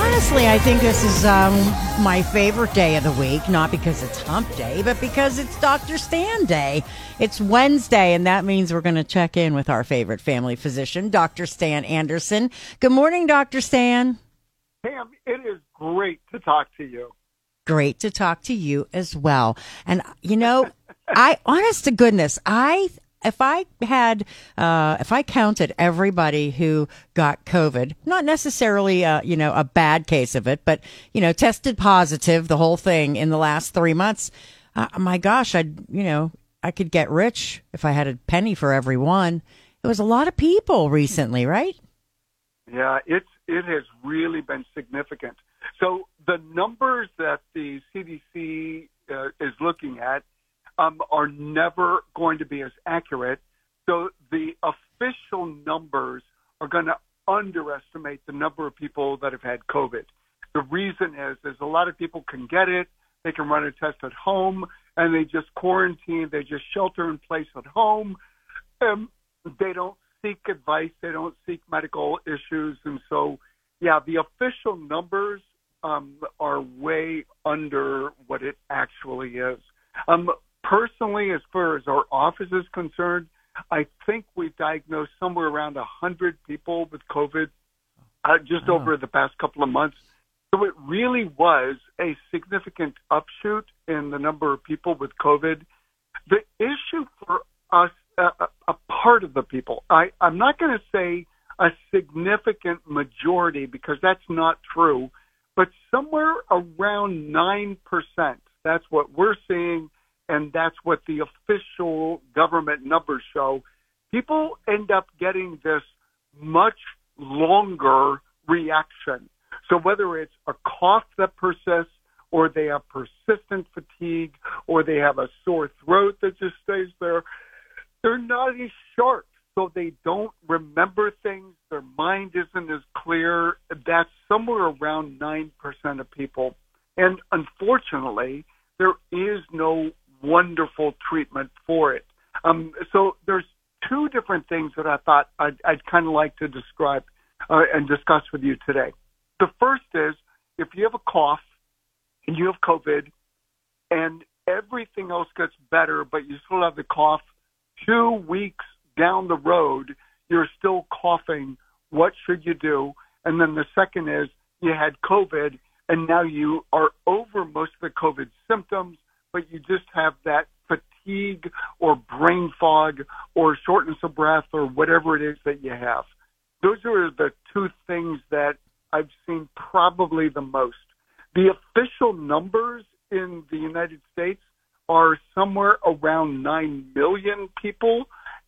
Honestly, I think this is um, my favorite day of the week, not because it's hump day, but because it's Dr. Stan Day. It's Wednesday, and that means we're going to check in with our favorite family physician, Dr. Stan Anderson. Good morning, Dr. Stan. Pam, it is great to talk to you. Great to talk to you as well. And, you know, I, honest to goodness, I if I had, uh, if I counted everybody who got COVID, not necessarily, uh, you know, a bad case of it, but, you know, tested positive, the whole thing in the last three months, uh, my gosh, I'd, you know, I could get rich if I had a penny for every one. It was a lot of people recently, right? Yeah, it's it has really been significant. So the numbers that the CDC uh, is looking at um, are never going to be as accurate. So the official numbers are going to underestimate the number of people that have had COVID. The reason is, is a lot of people can get it. They can run a test at home and they just quarantine. They just shelter in place at home. Um, they don't seek advice. They don't seek medical issues. And so, yeah, the official numbers um, are way under what it actually is. Um, personally, as far as our office is concerned, I think we diagnosed somewhere around 100 people with COVID uh, just over the past couple of months. So it really was a significant upshoot in the number of people with COVID. The issue for us, uh, a- a part of the people, I, I'm not going to say a significant majority because that's not true, but somewhere around 9%. That's what we're seeing, and that's what the official government numbers show. People end up getting this much longer reaction. So whether it's a cough that persists, or they have persistent fatigue, or they have a sore throat that just stays there, they're not as sharp. So they don't remember things. Their mind isn't as clear. That's somewhere around 9% of people. And unfortunately, there is no wonderful treatment for it. Um, so there's two different things that I thought I'd, I'd kind of like to describe uh, and discuss with you today. The first is if you have a cough and you have COVID and everything else gets better, but you still have the cough two weeks down the road, you're still coughing. What should you do? And then the second is you had COVID and now you are over most of the COVID symptoms, but you just have that fatigue or brain fog or shortness of breath or whatever it is that you have. Those are the two things that I've seen probably the most. The official numbers in the United States are somewhere around 9 million people.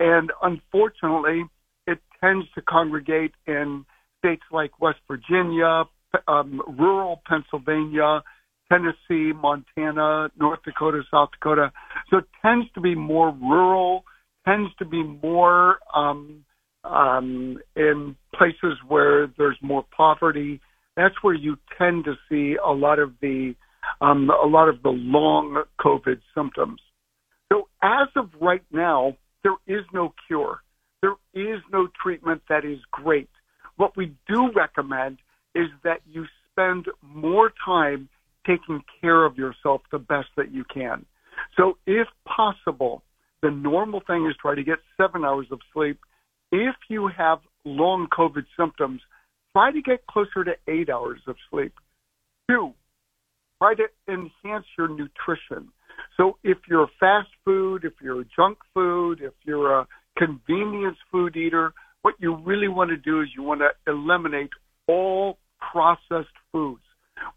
And unfortunately, it tends to congregate in states like West Virginia, um, rural Pennsylvania, Tennessee, Montana, North Dakota, South Dakota. So it tends to be more rural, tends to be more um, um, in places where there's more poverty. That's where you tend to see a lot of the um, a lot of the long COVID symptoms. So as of right now, there is no cure. There is no treatment that is great. What we do recommend is that you spend more time taking care of yourself the best that you can. So if possible, the normal thing is try to get seven hours of sleep. If you have long COVID symptoms, try to get closer to eight hours of sleep. Two, try to enhance your nutrition. So if you're fast food, if you're junk food, if you're a convenience food eater, what you really want to do is you want to eliminate all processed foods.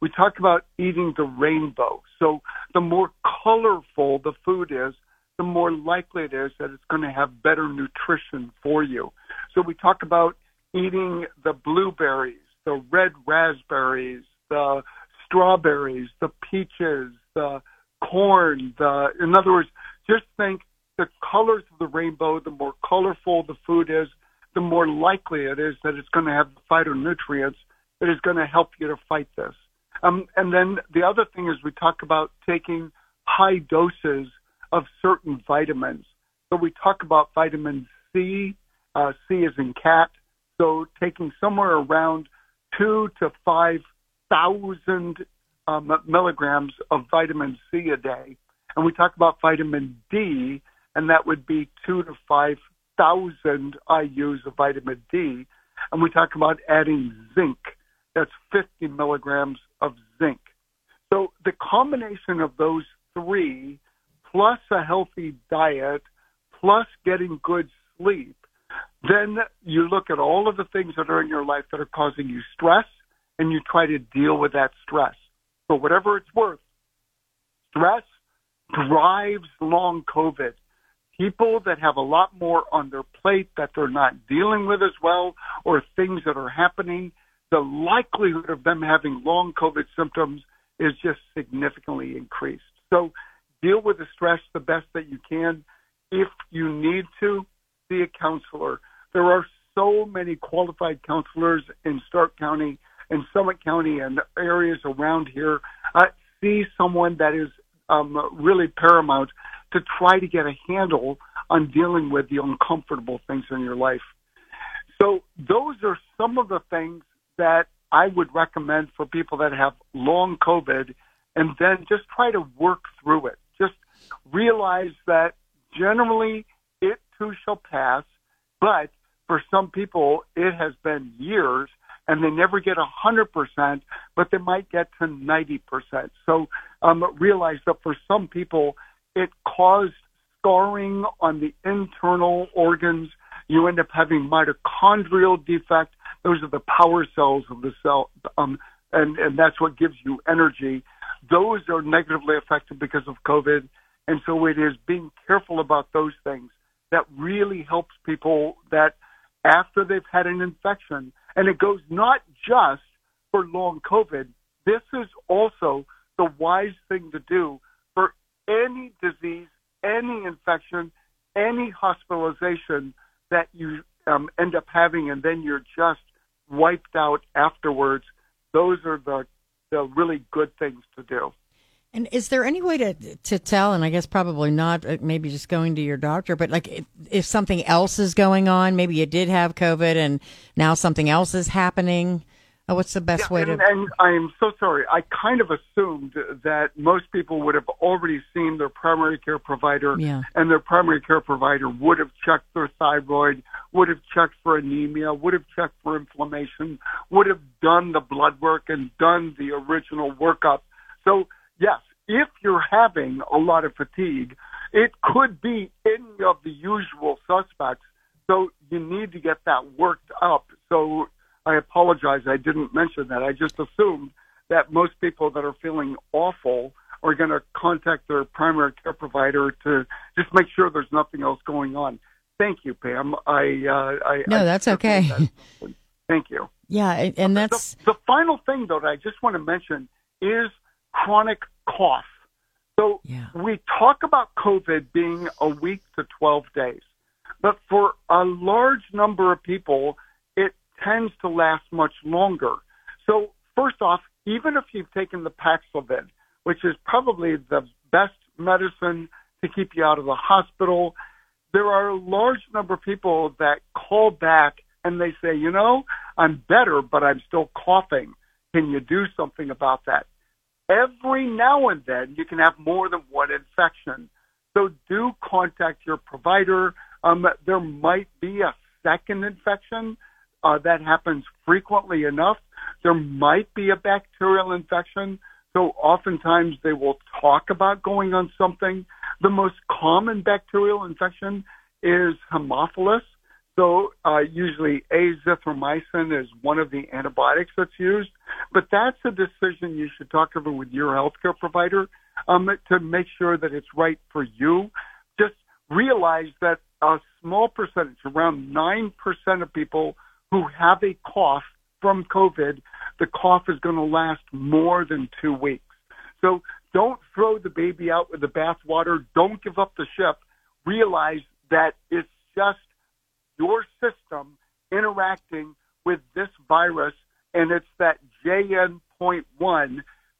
We talk about eating the rainbow. So the more colorful the food is, the more likely it is that it's going to have better nutrition for you. So we talk about eating the blueberries, the red raspberries, the strawberries, the peaches, the corn, the, in other words, just think the colors of the rainbow, the more colorful the food is, the more likely it is that it's going to have the phytonutrients that is going to help you to fight this. Um, and then the other thing is we talk about taking high doses of certain vitamins. So we talk about vitamin C, uh, C is in cat. So taking somewhere around two to five thousand um, milligrams of vitamin C a day. And we talk about vitamin D, and that would be two to five thousand IU's of vitamin D. And we talk about adding zinc. That's 50 milligrams zinc. So the combination of those three, plus a healthy diet, plus getting good sleep, then you look at all of the things that are in your life that are causing you stress and you try to deal with that stress. For whatever it's worth, stress drives long COVID. People that have a lot more on their plate that they're not dealing with as well, or things that are happening, the likelihood of them having long COVID symptoms is just significantly increased. So deal with the stress the best that you can. If you need to, see a counselor. There are so many qualified counselors in Stark County and Summit County and areas around here. Uh, see someone that is um, really paramount to try to get a handle on dealing with the uncomfortable things in your life. So those are some of the things that I would recommend for people that have long COVID and then just try to work through it. Just realize that generally it too shall pass, but for some people it has been years and they never get a hundred percent, but they might get to ninety percent. So um, realize that for some people it caused scarring on the internal organs. You end up having mitochondrial defect. Those are the power cells of the cell, um, and and that's what gives you energy. Those are negatively affected because of COVID, and so it is being careful about those things that really helps people that after they've had an infection, and it goes not just for long COVID. This is also the wise thing to do for any disease, any infection, any hospitalization that you um, end up having, and then you're just wiped out afterwards. Those are the the really good things to do. And is there any way to to tell? And I guess probably not. uh, Maybe just going to your doctor. But like, if, if something else is going on, maybe you did have COVID, and now something else is happening. Uh, what's the best way and, to? and I'm so sorry. I kind of assumed that most people would have already seen their primary care provider, Yeah. and their primary care provider would have checked their thyroid, would have checked for anemia, would have checked for inflammation, would have done the blood work and done the original workup. So yes, if you're having a lot of fatigue, it could be any of the usual suspects. So you need to get that worked up. So I apologize. I didn't mention that. I just assumed that most people that are feeling awful are going to contact their primary care provider to just make sure there's nothing else going on. Thank you, Pam. I, uh, I No, I that's okay. Thank you. Yeah, and, that's The, the final thing, though, that I just want to mention is chronic cough. So Yeah. we talk about COVID being a week to 12 days, but for a large number of people, tends to last much longer. So first off, even if you've taken the Paxlovid, which is probably the best medicine to keep you out of the hospital, there are a large number of people that call back and they say, you know, I'm better, but I'm still coughing. Can you do something about that? Every now and then you can have more than one infection. So do contact your provider. Um, there might be a second infection uh, that happens frequently enough. There might be a bacterial infection. So oftentimes they will talk about going on something. The most common bacterial infection is Haemophilus. So uh, usually azithromycin is one of the antibiotics that's used, but that's a decision you should talk over with your healthcare provider um, to make sure that it's right for you. Just realize that a small percentage, around 9% of people who have a cough from COVID, the cough is going to last more than two weeks. So don't throw the baby out with the bathwater. Don't give up the ship. Realize that it's just your system interacting with this virus, and it's that JN.1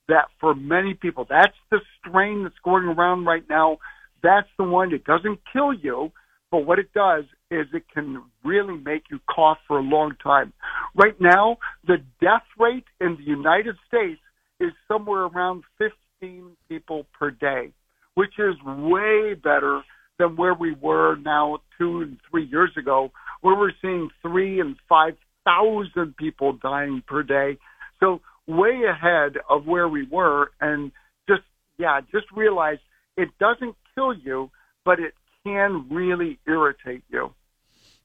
that for many people, that's the strain that's going around right now. That's the one. It doesn't kill you, but what it does is it can really make you cough for a long time. Right now, the death rate in the United States is somewhere around 15 people per day, which is way better than where we were now two and three years ago, where we're seeing three and five thousand people dying per day. So way ahead of where we were, and just yeah, just realize it doesn't kill you, but it can really irritate you.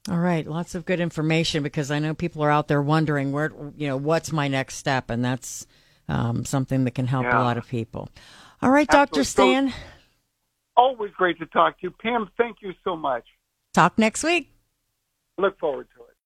All right, lots of good information because I know people are out there wondering where you know what's my next step, and that's um, something that can help Yeah. a lot of people. All right, Dr. Absolutely. Stan, Always great to talk to you, Pam. Thank you so much. talk next week. Look forward to it.